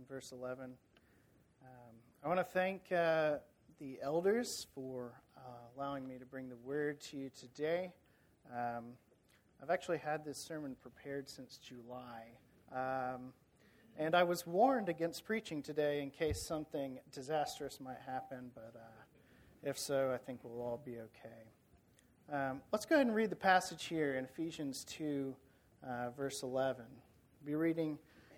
in verse 11. Um, I want to thank uh, the elders for uh, allowing me to bring the word to you today. Um, I've actually had this sermon prepared since July. Um, and I was warned against preaching today in case something disastrous might happen, but uh, if so, I think we'll all be okay. Um, let's go ahead and read the passage here in Ephesians 2, uh, verse 11. We'll be reading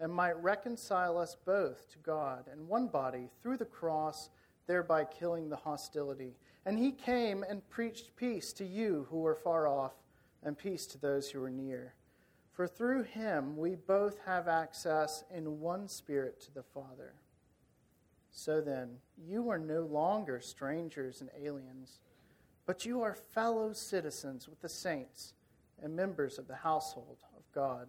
and might reconcile us both to God in one body through the cross, thereby killing the hostility. And he came and preached peace to you who were far off, and peace to those who were near. For through him we both have access in one spirit to the Father. So then, you are no longer strangers and aliens, but you are fellow citizens with the saints and members of the household of God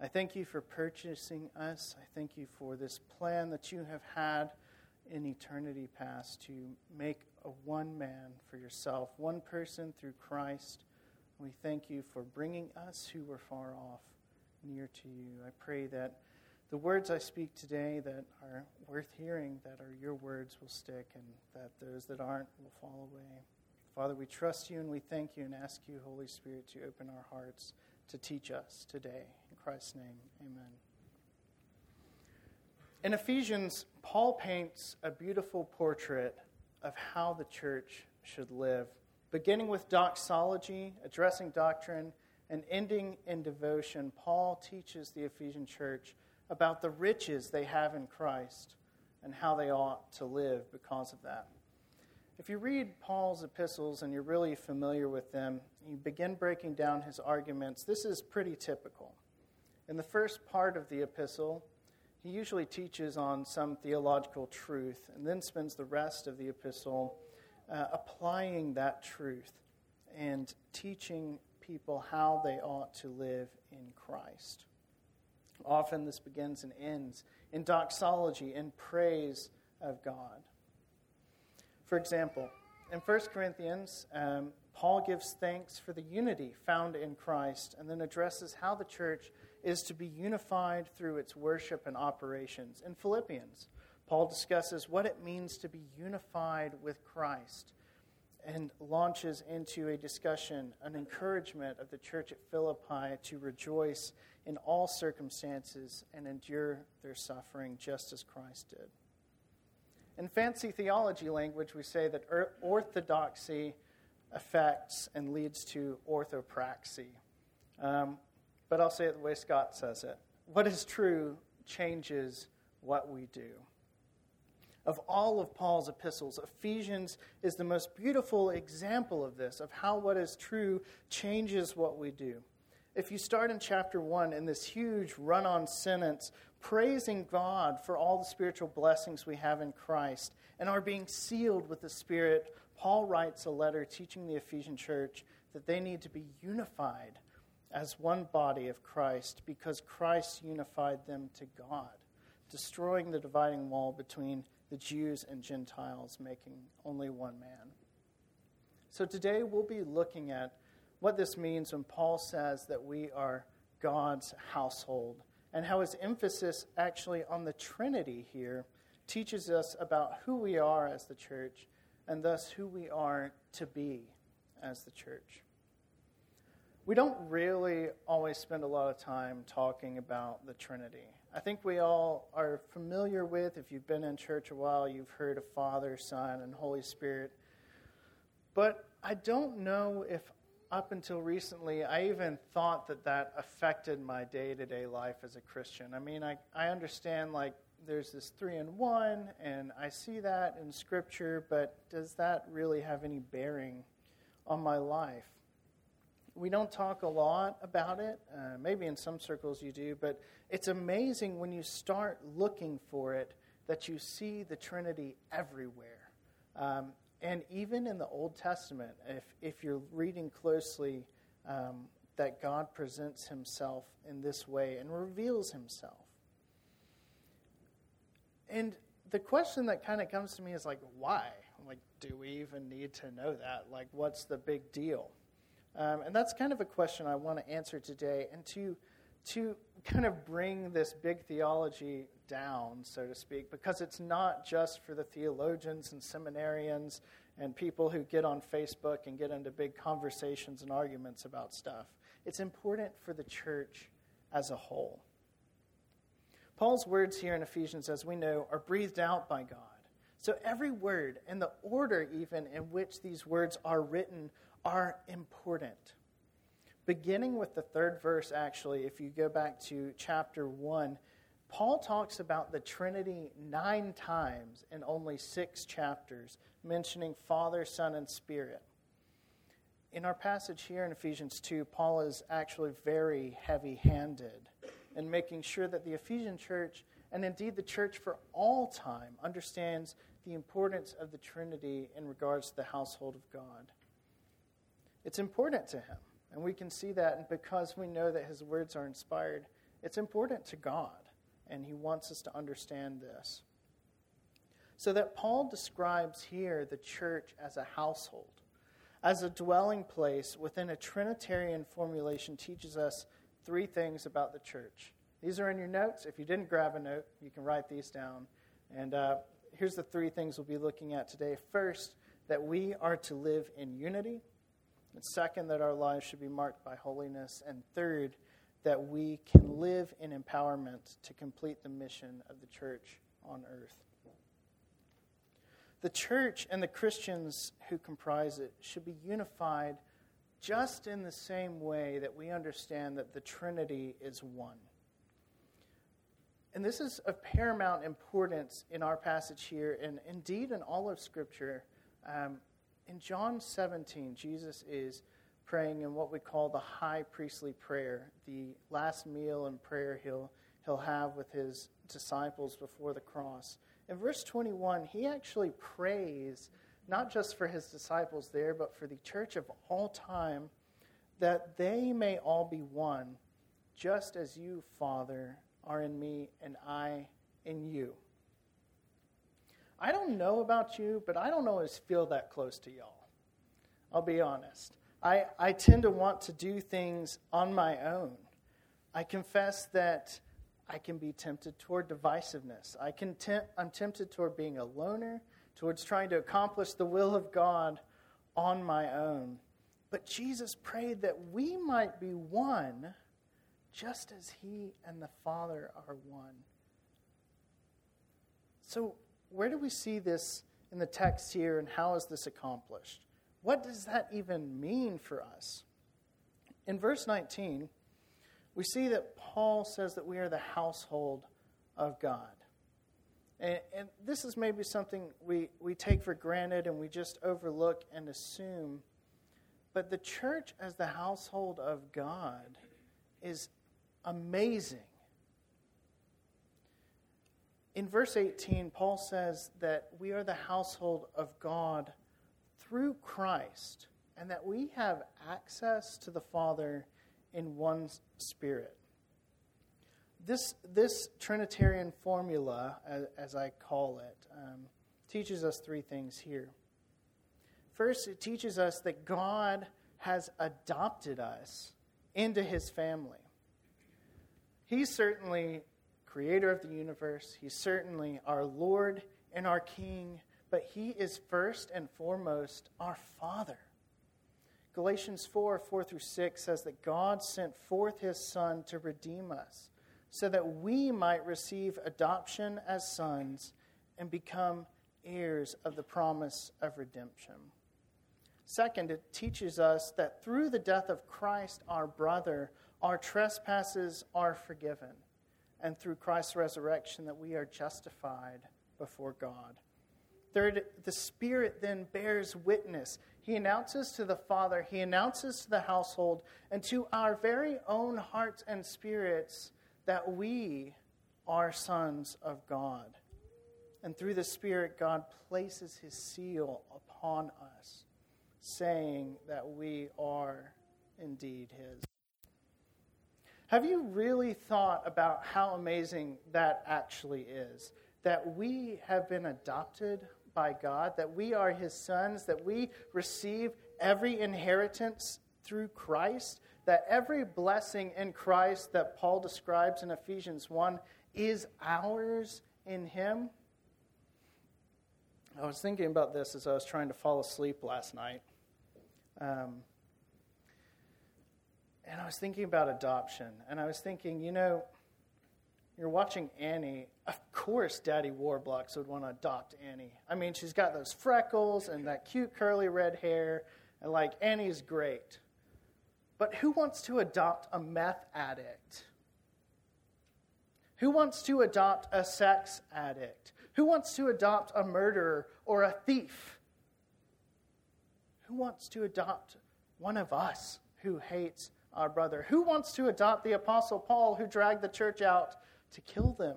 I thank you for purchasing us. I thank you for this plan that you have had in eternity past to make a one man for yourself, one person through Christ. We thank you for bringing us who were far off near to you. I pray that the words I speak today that are worth hearing, that are your words, will stick, and that those that aren't will fall away. Father, we trust you and we thank you and ask you, Holy Spirit, to open our hearts to teach us today. Christ's name, amen. In Ephesians, Paul paints a beautiful portrait of how the church should live, beginning with doxology, addressing doctrine, and ending in devotion. Paul teaches the Ephesian church about the riches they have in Christ and how they ought to live because of that. If you read Paul's epistles and you're really familiar with them, you begin breaking down his arguments. This is pretty typical. In the first part of the epistle, he usually teaches on some theological truth and then spends the rest of the epistle uh, applying that truth and teaching people how they ought to live in Christ. Often this begins and ends in doxology, in praise of God. For example, in 1 Corinthians, um, Paul gives thanks for the unity found in Christ and then addresses how the church is to be unified through its worship and operations. In Philippians, Paul discusses what it means to be unified with Christ and launches into a discussion, an encouragement of the church at Philippi to rejoice in all circumstances and endure their suffering just as Christ did. In fancy theology language, we say that orthodoxy affects and leads to orthopraxy. Um, but I'll say it the way Scott says it. What is true changes what we do. Of all of Paul's epistles, Ephesians is the most beautiful example of this, of how what is true changes what we do. If you start in chapter 1 in this huge run on sentence praising God for all the spiritual blessings we have in Christ and are being sealed with the Spirit, Paul writes a letter teaching the Ephesian church that they need to be unified as one body of Christ because Christ unified them to God, destroying the dividing wall between the Jews and Gentiles, making only one man. So today we'll be looking at what this means when Paul says that we are God's household and how his emphasis actually on the Trinity here teaches us about who we are as the church and thus who we are to be as the church. We don't really always spend a lot of time talking about the Trinity. I think we all are familiar with, if you've been in church a while, you've heard of Father, Son, and Holy Spirit. But I don't know if up until recently I even thought that that affected my day to day life as a Christian. I mean, I, I understand like there's this three in one, and I see that in Scripture, but does that really have any bearing on my life? We don't talk a lot about it. Uh, maybe in some circles you do, but it's amazing when you start looking for it that you see the Trinity everywhere. Um, and even in the Old Testament, if, if you're reading closely, um, that God presents himself in this way and reveals himself. And the question that kind of comes to me is like, why? Like, do we even need to know that? Like, what's the big deal? Um, and that's kind of a question I want to answer today. And to, to kind of bring this big theology down, so to speak, because it's not just for the theologians and seminarians and people who get on Facebook and get into big conversations and arguments about stuff. It's important for the church as a whole. Paul's words here in Ephesians, as we know, are breathed out by God. So every word and the order, even in which these words are written, are important. Beginning with the third verse, actually, if you go back to chapter 1, Paul talks about the Trinity nine times in only six chapters, mentioning Father, Son, and Spirit. In our passage here in Ephesians 2, Paul is actually very heavy handed in making sure that the Ephesian church, and indeed the church for all time, understands the importance of the Trinity in regards to the household of God. It's important to him, and we can see that, and because we know that his words are inspired, it's important to God, and he wants us to understand this. So that Paul describes here the church as a household, as a dwelling place within a Trinitarian formulation, teaches us three things about the church. These are in your notes. If you didn't grab a note, you can write these down. And uh, here's the three things we'll be looking at today. First, that we are to live in unity. And second, that our lives should be marked by holiness. And third, that we can live in empowerment to complete the mission of the church on earth. The church and the Christians who comprise it should be unified just in the same way that we understand that the Trinity is one. And this is of paramount importance in our passage here, and indeed in all of Scripture. Um, in John 17, Jesus is praying in what we call the high priestly prayer, the last meal and prayer he'll, he'll have with his disciples before the cross. In verse 21, he actually prays not just for his disciples there, but for the church of all time, that they may all be one, just as you, Father, are in me and I in you. I don't know about you, but I don't always feel that close to y'all. I'll be honest. I, I tend to want to do things on my own. I confess that I can be tempted toward divisiveness. I can te- I'm tempted toward being a loner towards trying to accomplish the will of God on my own. But Jesus prayed that we might be one just as he and the Father are one. So, where do we see this in the text here, and how is this accomplished? What does that even mean for us? In verse 19, we see that Paul says that we are the household of God. And, and, this is maybe something we, we take for granted and we just overlook and assume. But the church, as the household of God, is amazing. In verse 18, Paul says that we are the household of God through Christ and that we have access to the Father in one spirit this, this Trinitarian formula, as, as I call it, um, teaches us three things here. First, it teaches us that God has adopted us into his family. He certainly creator of the universe, he's certainly our Lord and our King, but he is first and foremost our Father. Galatians 4 4 through 6 says that God sent forth his Son to redeem us so that we might receive adoption as sons and become heirs of the promise of redemption. Second, it teaches us that through the death of Christ, our brother, our trespasses are forgiven, and through Christ's resurrection, that we are justified before God. Third, the Spirit then bears witness. He announces to the Father, He announces to the household, and to our very own hearts and spirits that we are sons of God. And through the Spirit, God places His seal upon us, saying that we are indeed His. Have you really thought about how amazing that actually is? That we have been adopted by God, that we are His sons, that we receive every inheritance through Christ, that every blessing in Christ that Paul describes in Ephesians 1 is ours in Him. I was thinking about this as I was trying to fall asleep last night. Um, and I was thinking about adoption. And I was thinking, you know, you're watching Annie. Of course, Daddy Warbucks would want to adopt Annie. I mean, she's got those freckles and that cute curly red hair. And, like, Annie's great. But who wants to adopt a meth addict? Who wants to adopt a sex addict? Who wants to adopt a murderer or a thief? Who wants to adopt one of us who hates our brother? Who wants to adopt the Apostle Paul who dragged the church out to kill them?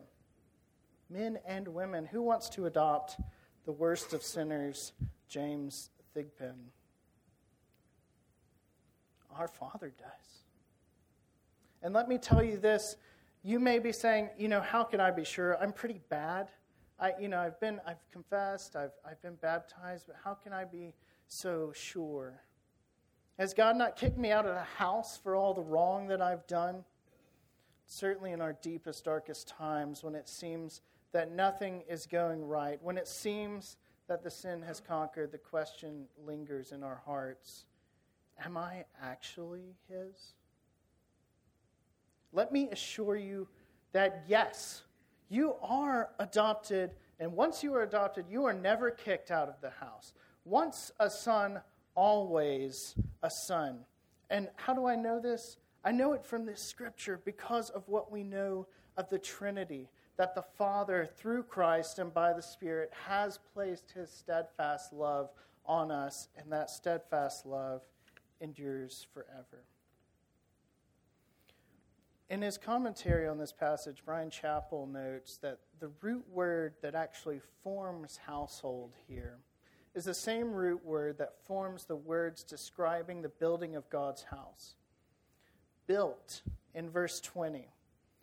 Men and women. Who wants to adopt the worst of sinners, James Thigpen? Our Father does. And let me tell you this you may be saying, you know, how can I be sure? I'm pretty bad. I, you know, I've been, I've confessed, I've, I've been baptized, but how can I be so sure? Has God not kicked me out of the house for all the wrong that I've done? Certainly in our deepest, darkest times, when it seems that nothing is going right, when it seems that the sin has conquered, the question lingers in our hearts Am I actually His? Let me assure you that yes, you are adopted, and once you are adopted, you are never kicked out of the house. Once a son, always a son. And how do I know this? I know it from this scripture because of what we know of the Trinity that the Father, through Christ and by the Spirit, has placed his steadfast love on us, and that steadfast love endures forever. In his commentary on this passage, Bryan Chapell notes that the root word that actually forms household here is the same root word that forms the words describing the building of God's house. Built in verse 20,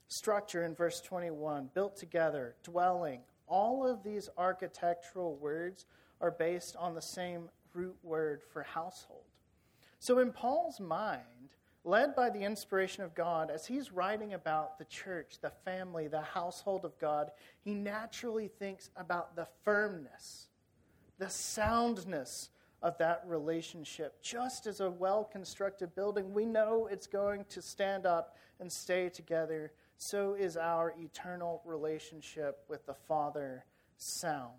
structure in verse 21, built together, dwelling. All of these architectural words are based on the same root word for household. So, in Paul's mind, led by the inspiration of God, as he's writing about the church, the family, the household of God, he naturally thinks about the firmness, the soundness of that relationship. Just as a well constructed building, we know it's going to stand up and stay together, so is our eternal relationship with the Father sound.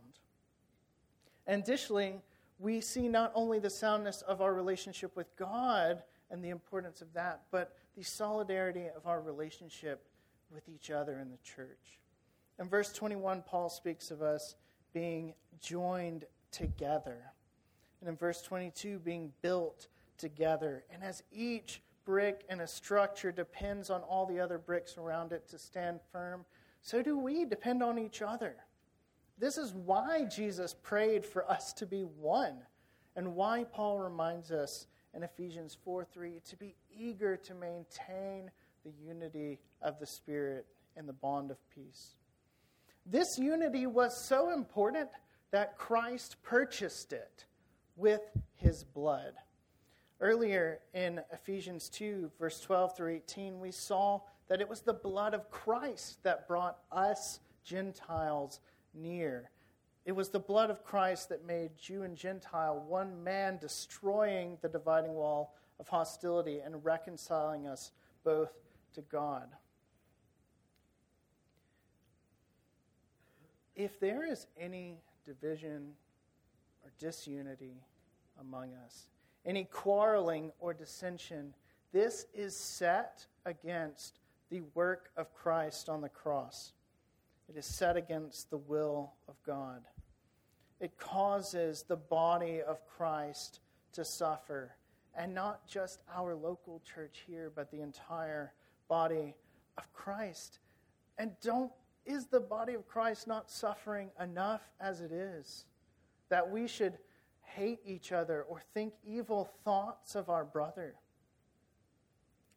And additionally, we see not only the soundness of our relationship with God and the importance of that, but the solidarity of our relationship with each other in the church. In verse 21, Paul speaks of us being joined together. And in verse 22, being built together. And as each brick in a structure depends on all the other bricks around it to stand firm, so do we depend on each other. This is why Jesus prayed for us to be one, and why Paul reminds us in Ephesians 4 3 to be eager to maintain the unity of the Spirit and the bond of peace. This unity was so important that Christ purchased it with his blood. Earlier in Ephesians 2, verse 12 through 18, we saw that it was the blood of Christ that brought us Gentiles near. It was the blood of Christ that made Jew and Gentile one man, destroying the dividing wall of hostility and reconciling us both to God. If there is any division or disunity among us, any quarreling or dissension, this is set against the work of Christ on the cross. It is set against the will of God. It causes the body of Christ to suffer, and not just our local church here, but the entire body of Christ. And don't is the body of Christ not suffering enough as it is that we should hate each other or think evil thoughts of our brother?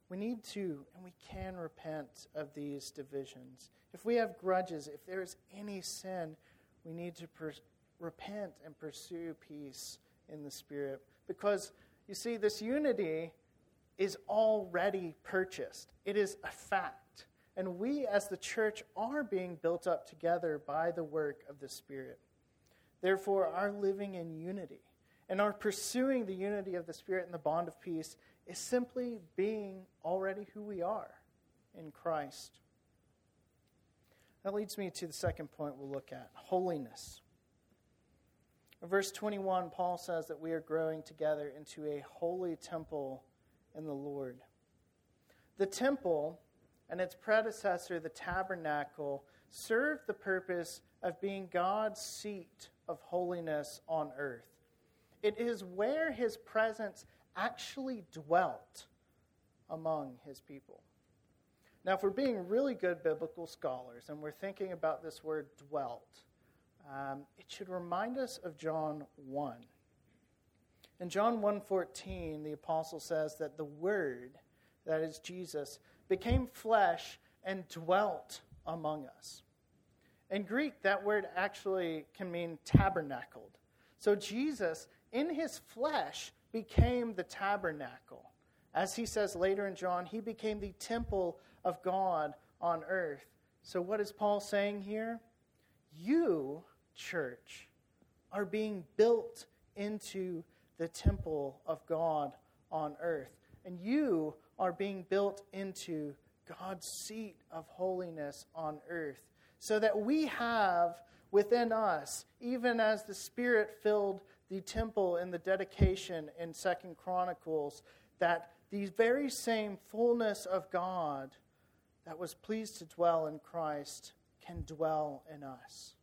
We need to and we can repent of these divisions. If we have grudges, if there is any sin, we need to per- repent and pursue peace in the Spirit. Because, you see, this unity is already purchased, it is a fact. And we, as the church, are being built up together by the work of the Spirit. Therefore, our living in unity and our pursuing the unity of the Spirit and the bond of peace is simply being already who we are in Christ. That leads me to the second point we'll look at holiness. In verse 21, Paul says that we are growing together into a holy temple in the Lord. The temple and its predecessor, the tabernacle, served the purpose of being God's seat of holiness on earth. It is where his presence actually dwelt among his people. Now, if we're being really good biblical scholars and we're thinking about this word dwelt, um, it should remind us of John 1. In John 1:14, the apostle says that the word, that is Jesus, became flesh and dwelt among us. In Greek, that word actually can mean tabernacled. So Jesus, in his flesh, became the tabernacle. As he says later in John, he became the temple of God on earth. So, what is Paul saying here? You, church, are being built into the temple of God on earth. And you are being built into God's seat of holiness on earth. So that we have within us, even as the Spirit filled the temple in the dedication in Second Chronicles, that the very same fullness of God that was pleased to dwell in Christ can dwell in us.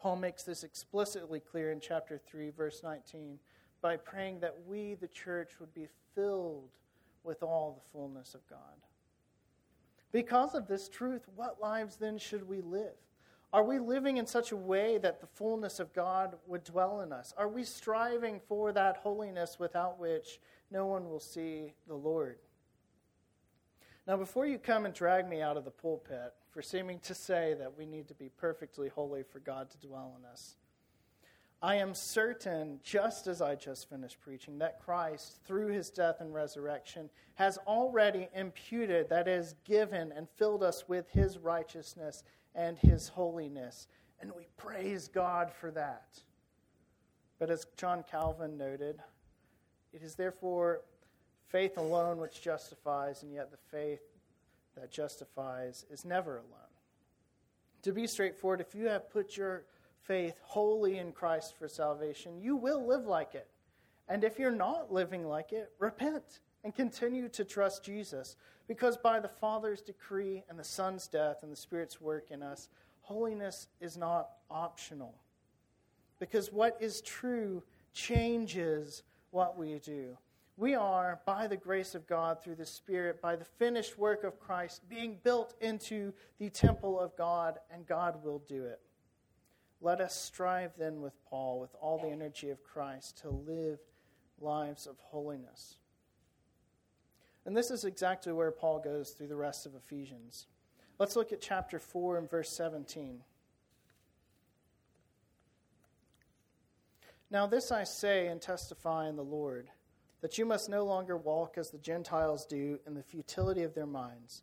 Paul makes this explicitly clear in chapter 3, verse 19, by praying that we, the church, would be filled with all the fullness of God. Because of this truth, what lives then should we live? Are we living in such a way that the fullness of God would dwell in us? Are we striving for that holiness without which no one will see the Lord? Now, before you come and drag me out of the pulpit for seeming to say that we need to be perfectly holy for God to dwell in us, I am certain, just as I just finished preaching, that Christ, through his death and resurrection, has already imputed, that is, given and filled us with his righteousness and his holiness. And we praise God for that. But as John Calvin noted, it is therefore faith alone which justifies, and yet the faith that justifies is never alone. To be straightforward, if you have put your faith wholly in Christ for salvation, you will live like it. And if you're not living like it, repent and continue to trust Jesus. Because by the Father's decree and the Son's death and the Spirit's work in us, holiness is not optional. Because what is true changes what we do. We are, by the grace of God, through the Spirit, by the finished work of Christ, being built into the temple of God, and God will do it. Let us strive then with Paul, with all the energy of Christ, to live lives of holiness. And this is exactly where Paul goes through the rest of Ephesians. Let's look at chapter 4 and verse 17. Now, this I say and testify in the Lord, that you must no longer walk as the Gentiles do in the futility of their minds.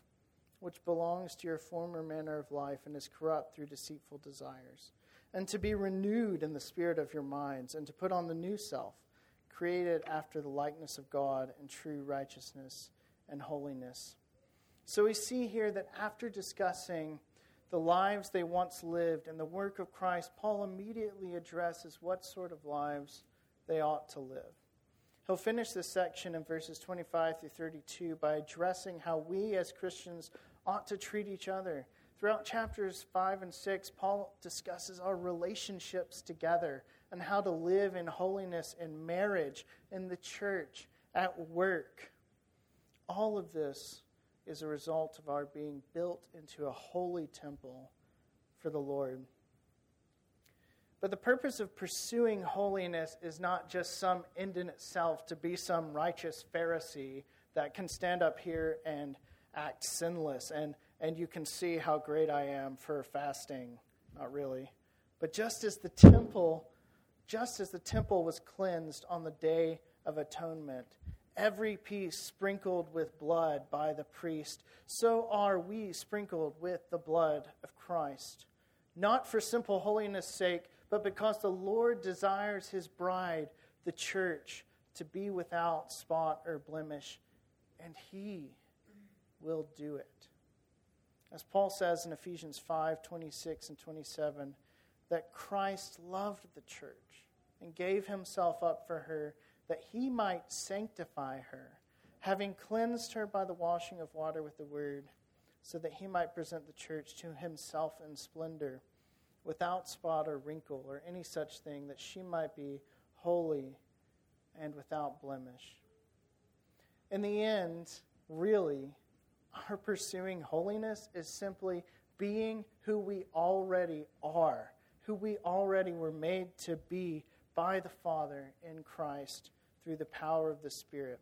which belongs to your former manner of life and is corrupt through deceitful desires, and to be renewed in the spirit of your minds, and to put on the new self, created after the likeness of God in true righteousness and holiness. So we see here that after discussing the lives they once lived and the work of Christ, Paul immediately addresses what sort of lives they ought to live. He'll finish this section in verses 25 through 32 by addressing how we as Christians ought to treat each other. Throughout chapters 5 and 6, Paul discusses our relationships together and how to live in holiness in marriage, in the church, at work. All of this is a result of our being built into a holy temple for the Lord. But the purpose of pursuing holiness is not just some end in itself to be some righteous Pharisee that can stand up here and act sinless and, and you can see how great I am for fasting. Not really. But just as the temple, just as the temple was cleansed on the day of atonement, every piece sprinkled with blood by the priest, so are we sprinkled with the blood of Christ. Not for simple holiness' sake, but because the Lord desires his bride, the church, to be without spot or blemish, and he will do it. As Paul says in Ephesians 5 26 and 27, that Christ loved the church and gave himself up for her that he might sanctify her, having cleansed her by the washing of water with the word, so that he might present the church to himself in splendor, without spot or wrinkle or any such thing, that she might be holy and without blemish. In the end, really, our pursuing holiness is simply being who we already are, who we already were made to be by the Father in Christ through the power of the Spirit.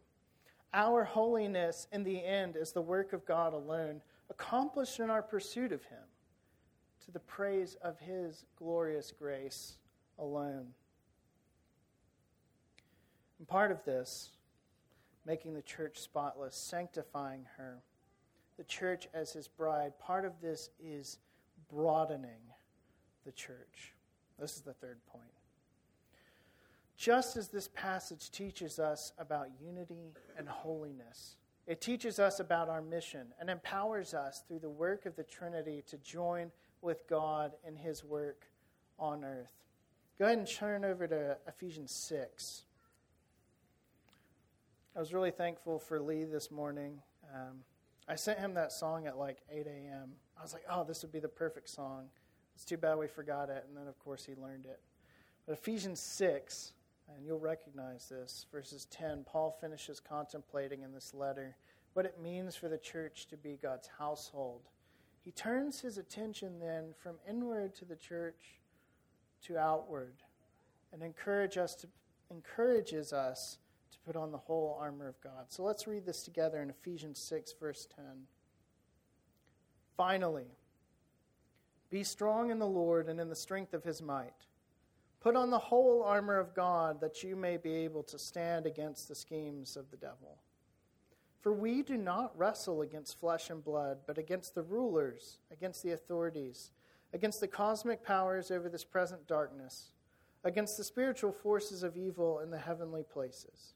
Our holiness in the end is the work of God alone, accomplished in our pursuit of Him, to the praise of His glorious grace alone. And part of this, making the church spotless, sanctifying her, the church as His bride, part of this is broadening the church. This is the third point just as this passage teaches us about unity and holiness. It teaches us about our mission and empowers us through the work of the Trinity to join with God in his work on earth. Go ahead and turn over to Ephesians 6. I was really thankful for Lee this morning. Um, I sent him that song at like 8 a.m. I was like, oh, this would be the perfect song. It's too bad we forgot it. And then, of course, he learned it. But Ephesians 6 and you'll recognize this. Verses 10, Paul finishes contemplating in this letter what it means for the church to be God's household. He turns his attention then from inward to the church to outward and encourage us to, encourages us put on the whole armor of God. So let's read this together in Ephesians 6, verse 10. Finally, be strong in the Lord and in the strength of his might. Put on the whole armor of God that you may be able to stand against the schemes of the devil. For we do not wrestle against flesh and blood, but against the rulers, against the authorities, against the cosmic powers over this present darkness, against the spiritual forces of evil in the heavenly places.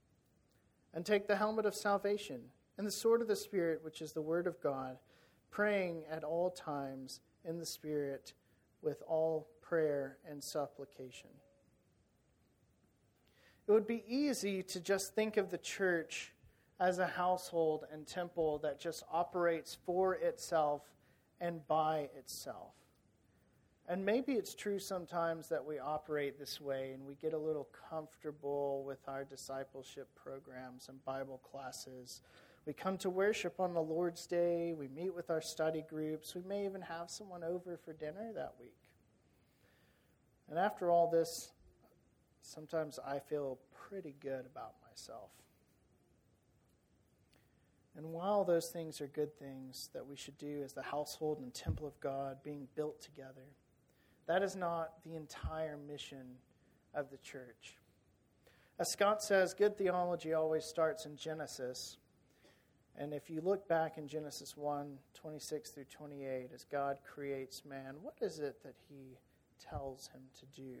And take the helmet of salvation and the sword of the Spirit, which is the Word of God, praying at all times in the Spirit with all prayer and supplication. It would be easy to just think of the church as a household and temple that just operates for itself and by itself. And maybe it's true sometimes that we operate this way and we get a little comfortable with our discipleship programs and Bible classes. We come to worship on the Lord's Day, we meet with our study groups, we may even have someone over for dinner that week. And after all this, sometimes I feel pretty good about myself. And while those things are good things that we should do as the household and temple of God being built together, that is not the entire mission of the church. As Scott says, good theology always starts in Genesis. And if you look back in Genesis 1 26 through 28, as God creates man, what is it that he tells him to do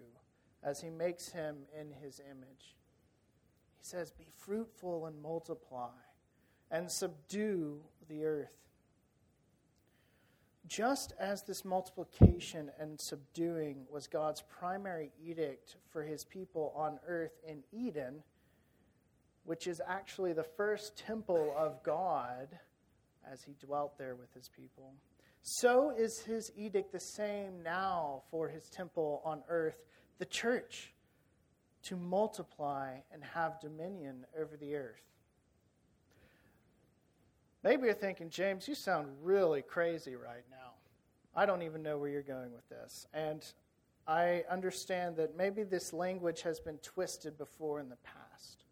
as he makes him in his image? He says, Be fruitful and multiply and subdue the earth just as this multiplication and subduing was God's primary edict for his people on earth in Eden, which is actually the first temple of God as he dwelt there with his people, so is his edict the same now for his temple on earth, the church, to multiply and have dominion over the earth. Maybe you're thinking, James, you sound really crazy right now. I don't even know where you're going with this. And I understand that maybe this language has been twisted before in the past.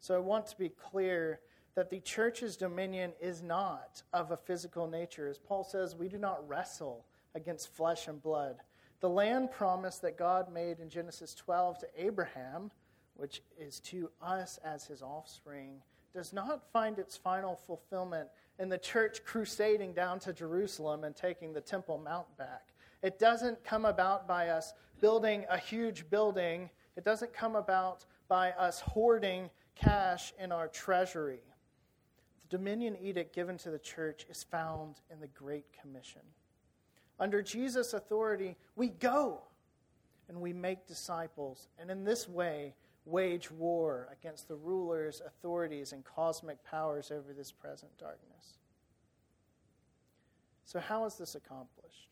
So I want to be clear that the church's dominion is not of a physical nature. As Paul says, we do not wrestle against flesh and blood. The land promise that God made in Genesis 12 to Abraham, which is to us as his offspring, does not find its final fulfillment in the church crusading down to Jerusalem and taking the Temple Mount back. It doesn't come about by us building a huge building, it doesn't come about by us hoarding cash in our treasury. The dominion edict given to the church is found in the Great Commission. Under Jesus' authority, we go and we make disciples. And in this way, wage war against the rulers, authorities, and cosmic powers over this present darkness. So, how is this accomplished?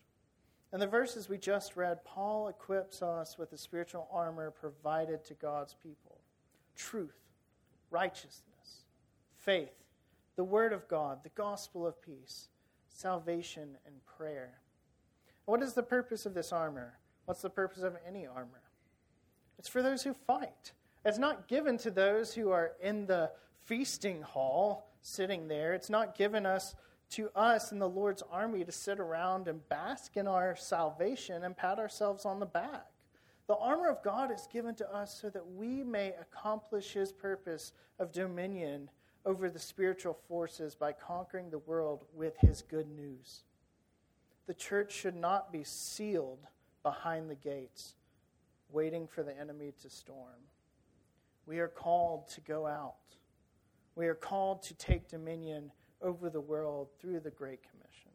In the verses we just read, Paul equips us with the spiritual armor provided to God's people truth, righteousness, faith, the Word of God, the gospel of peace, salvation, and prayer. What is the purpose of this armor? What's the purpose of any armor? It's for those who fight. It's not given to those who are in the feasting hall sitting there. It's not given us to us in the Lord's army to sit around and bask in our salvation and pat ourselves on the back. The armor of God is given to us so that we may accomplish his purpose of dominion over the spiritual forces by conquering the world with his good news. The church should not be sealed behind the gates, waiting for the enemy to storm. We are called to go out. We are called to take dominion over the world through the Great Commission.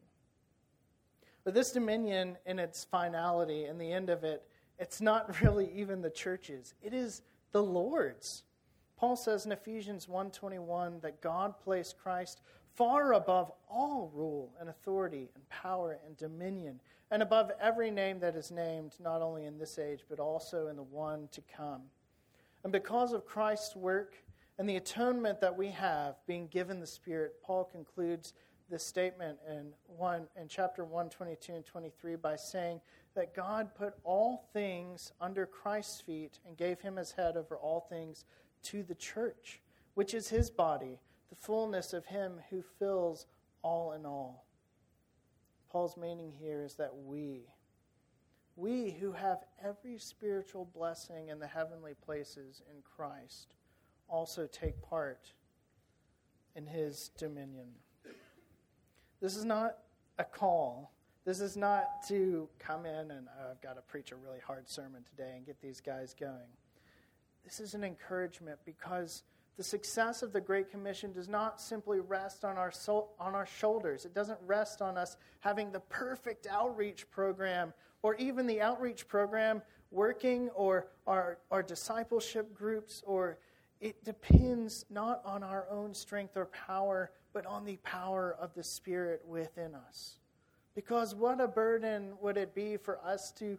But this dominion, in its finality, in the end of it, it's not really even the church's. It is the Lord's. Paul says in Ephesians 1:21 that God placed Christ far above all rule and authority and power and dominion and above every name that is named not only in this age but also in the one to come. And because of Christ's work and the atonement that we have being given the Spirit, Paul concludes this statement in one in chapter 1, 22 and 23 by saying that God put all things under Christ's feet and gave him as head over all things to the church, which is his body, the fullness of him who fills all in all. Paul's meaning here is that we, we who have every spiritual blessing in the heavenly places in Christ also take part in his dominion. This is not a call. This is not to come in and oh, I've got to preach a really hard sermon today and get these guys going. This is an encouragement because The success of the Great Commission does not simply rest on our, on our shoulders. It doesn't rest on us having the perfect outreach program or even the outreach program working or our, our discipleship groups, or it depends not on our own strength or power, but on the power of the Spirit within us. Because what a burden would it be for us to,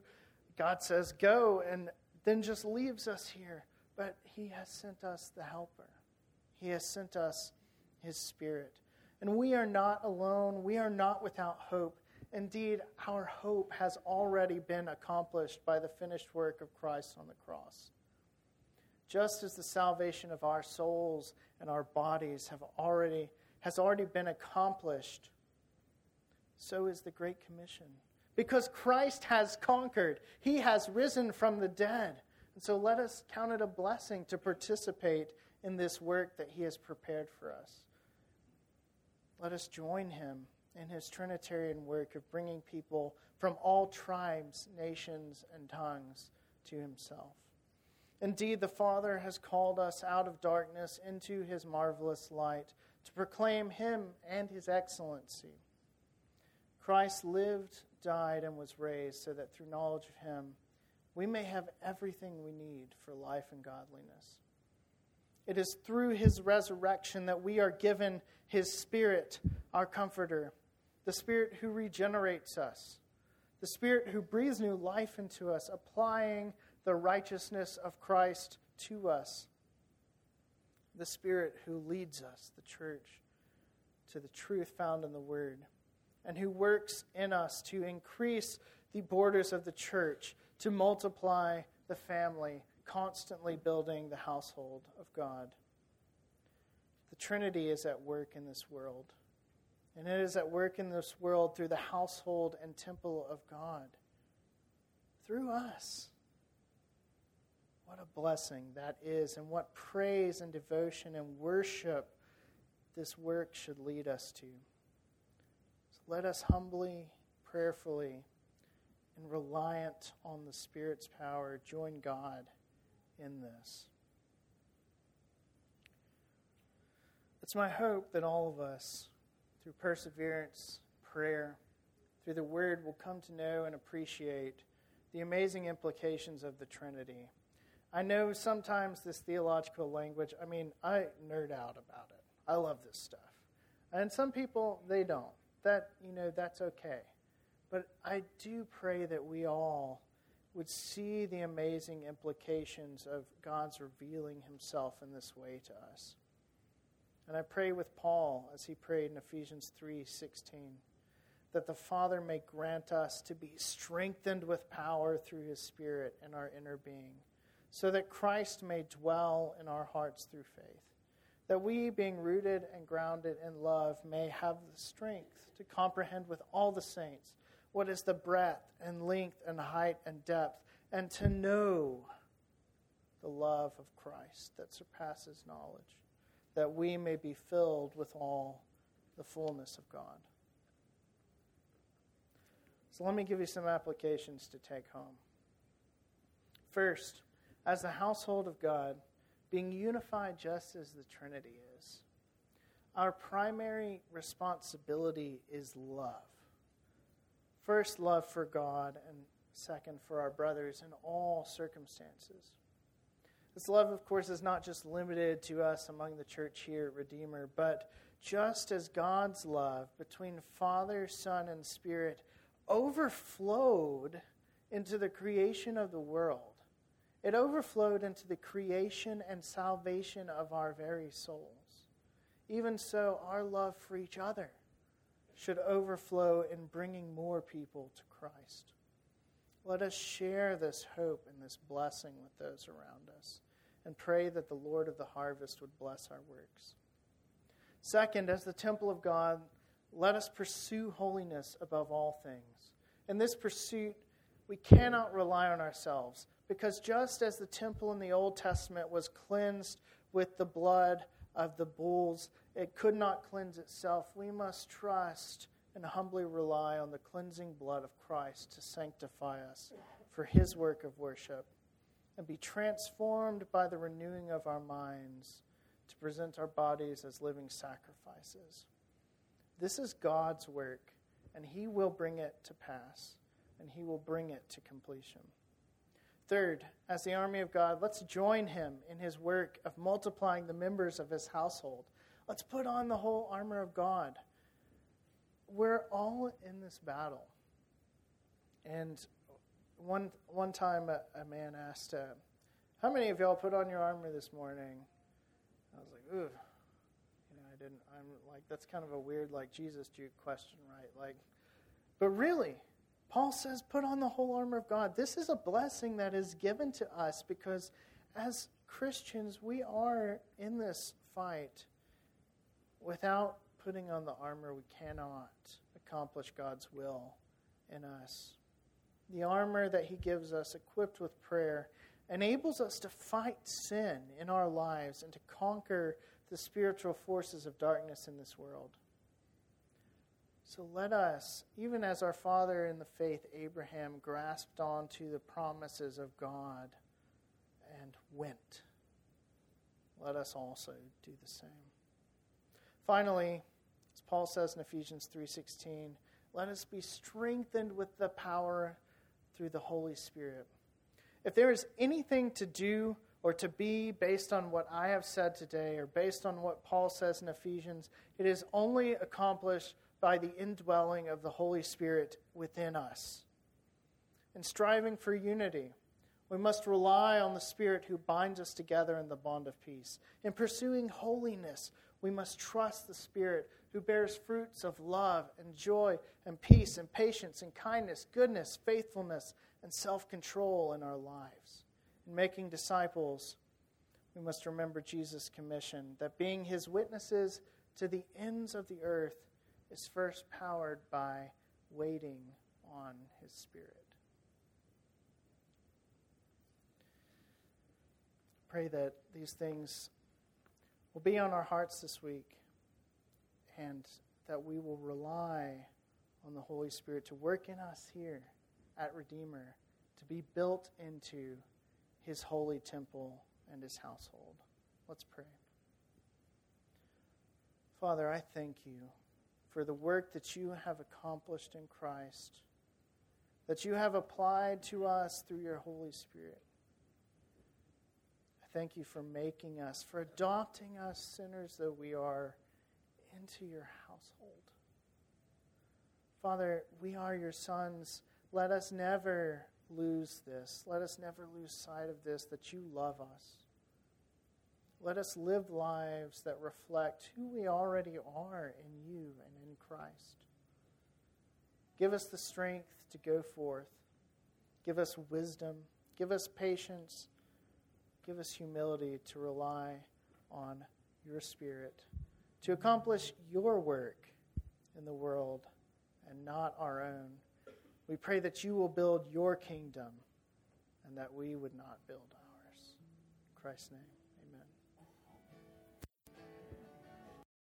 God says, go, and then just leaves us here. But He has sent us the Helper, He has sent us His Spirit. And we are not alone, we are not without hope. Indeed, our hope has already been accomplished by the finished work of Christ on the cross. Just as the salvation of our souls and our bodies have already, has already been accomplished, so is the Great Commission. Because Christ has conquered, He has risen from the dead. And so let us count it a blessing to participate in this work that He has prepared for us. Let us join Him in His Trinitarian work of bringing people from all tribes, nations, and tongues to Himself. Indeed, the Father has called us out of darkness into His marvelous light to proclaim Him and His excellency. Christ lived, died, and was raised so that through knowledge of Him, we may have everything we need for life and godliness. It is through His resurrection that we are given His Spirit, our Comforter, the Spirit who regenerates us, the Spirit who breathes new life into us, applying the righteousness of Christ to us, the Spirit who leads us, the church, to the truth found in the Word and who works in us to increase the borders of the church, to multiply the family, constantly building the household of God. The Trinity is at work in this world, and it is at work in this world through the household and temple of God, through us. What a blessing that is, and what praise and devotion and worship this work should lead us to let us humbly, prayerfully, and reliant on the Spirit's power join God in this. It's my hope that all of us, through perseverance, prayer, through the Word, will come to know and appreciate the amazing implications of the Trinity. I know sometimes this theological language, I mean, I nerd out about it. I love this stuff. And some people, they don't that, you know, that's okay. But I do pray that we all would see the amazing implications of God's revealing himself in this way to us. And I pray with Paul as he prayed in Ephesians 3:16 that the Father may grant us to be strengthened with power through his spirit in our inner being so that Christ may dwell in our hearts through faith that we, being rooted and grounded in love, may have the strength to comprehend with all the saints what is the breadth and length and height and depth, and to know the love of Christ that surpasses knowledge, that we may be filled with all the fullness of God. So let me give you some applications to take home. First, as the household of God, being unified just as the Trinity is. Our primary responsibility is love. First, love for God, and second, for our brothers in all circumstances. This love, of course, is not just limited to us among the church here at Redeemer, but just as God's love between Father, Son, and Spirit overflowed into the creation of the world it overflowed into the creation and salvation of our very souls. Even so, our love for each other should overflow in bringing more people to Christ. Let us share this hope and this blessing with those around us and pray that the Lord of the harvest would bless our works. Second, as the temple of God, let us pursue holiness above all things. In this pursuit, we cannot rely on ourselves. Because just as the temple in the Old Testament was cleansed with the blood of the bulls, it could not cleanse itself. We must trust and humbly rely on the cleansing blood of Christ to sanctify us for his work of worship and be transformed by the renewing of our minds to present our bodies as living sacrifices. This is God's work, and He will bring it to pass, and He will bring it to completion. Third, as the army of God, let's join Him in His work of multiplying the members of His household. Let's put on the whole armor of God. We're all in this battle. And one, one time a, a man asked, uh, How many of y'all put on your armor this morning? I was like, Ooh. You know, I didn't, I'm like, that's kind of a weird, like, Jesus Juke question, right? Like, but really, Paul says, put on the whole armor of God. This is a blessing that is given to us because as Christians, we are in this fight. Without putting on the armor, we cannot accomplish God's will in us. The armor that He gives us, equipped with prayer, enables us to fight sin in our lives and to conquer the spiritual forces of darkness in this world. So let us, even as our father in the faith, Abraham, grasped onto the promises of God and went, let us also do the same. Finally, as Paul says in Ephesians 3:16, let us be strengthened with the power through the Holy Spirit. If there is anything to do or to be based on what I have said today or based on what Paul says in Ephesians, it is only accomplished by the indwelling of the Holy Spirit within us. In striving for unity, we must rely on the Spirit who binds us together in the bond of peace. In pursuing holiness, we must trust the Spirit who bears fruits of love and joy and peace and patience and kindness, goodness, faithfulness, and self control in our lives. In making disciples, we must remember Jesus' commission that being his witnesses to the ends of the earth is first powered by waiting on his Spirit. Pray that these things will be on our hearts this week and that we will rely on the Holy Spirit to work in us here at Redeemer to be built into his holy temple and his household. Let's pray. Father, I thank you for the work that you have accomplished in Christ, that you have applied to us through your Holy Spirit. Thank you for making us, for adopting us, sinners though we are into your household. Father, we are your sons. Let us never lose this. Let us never lose sight of this that you love us. Let us live lives that reflect who we already are in you and in Christ. Give us the strength to go forth. Give us wisdom. Give us patience. Give us humility to rely on your Spirit to accomplish your work in the world and not our own. We pray that you will build your kingdom and that we would not build ours. In Christ's name.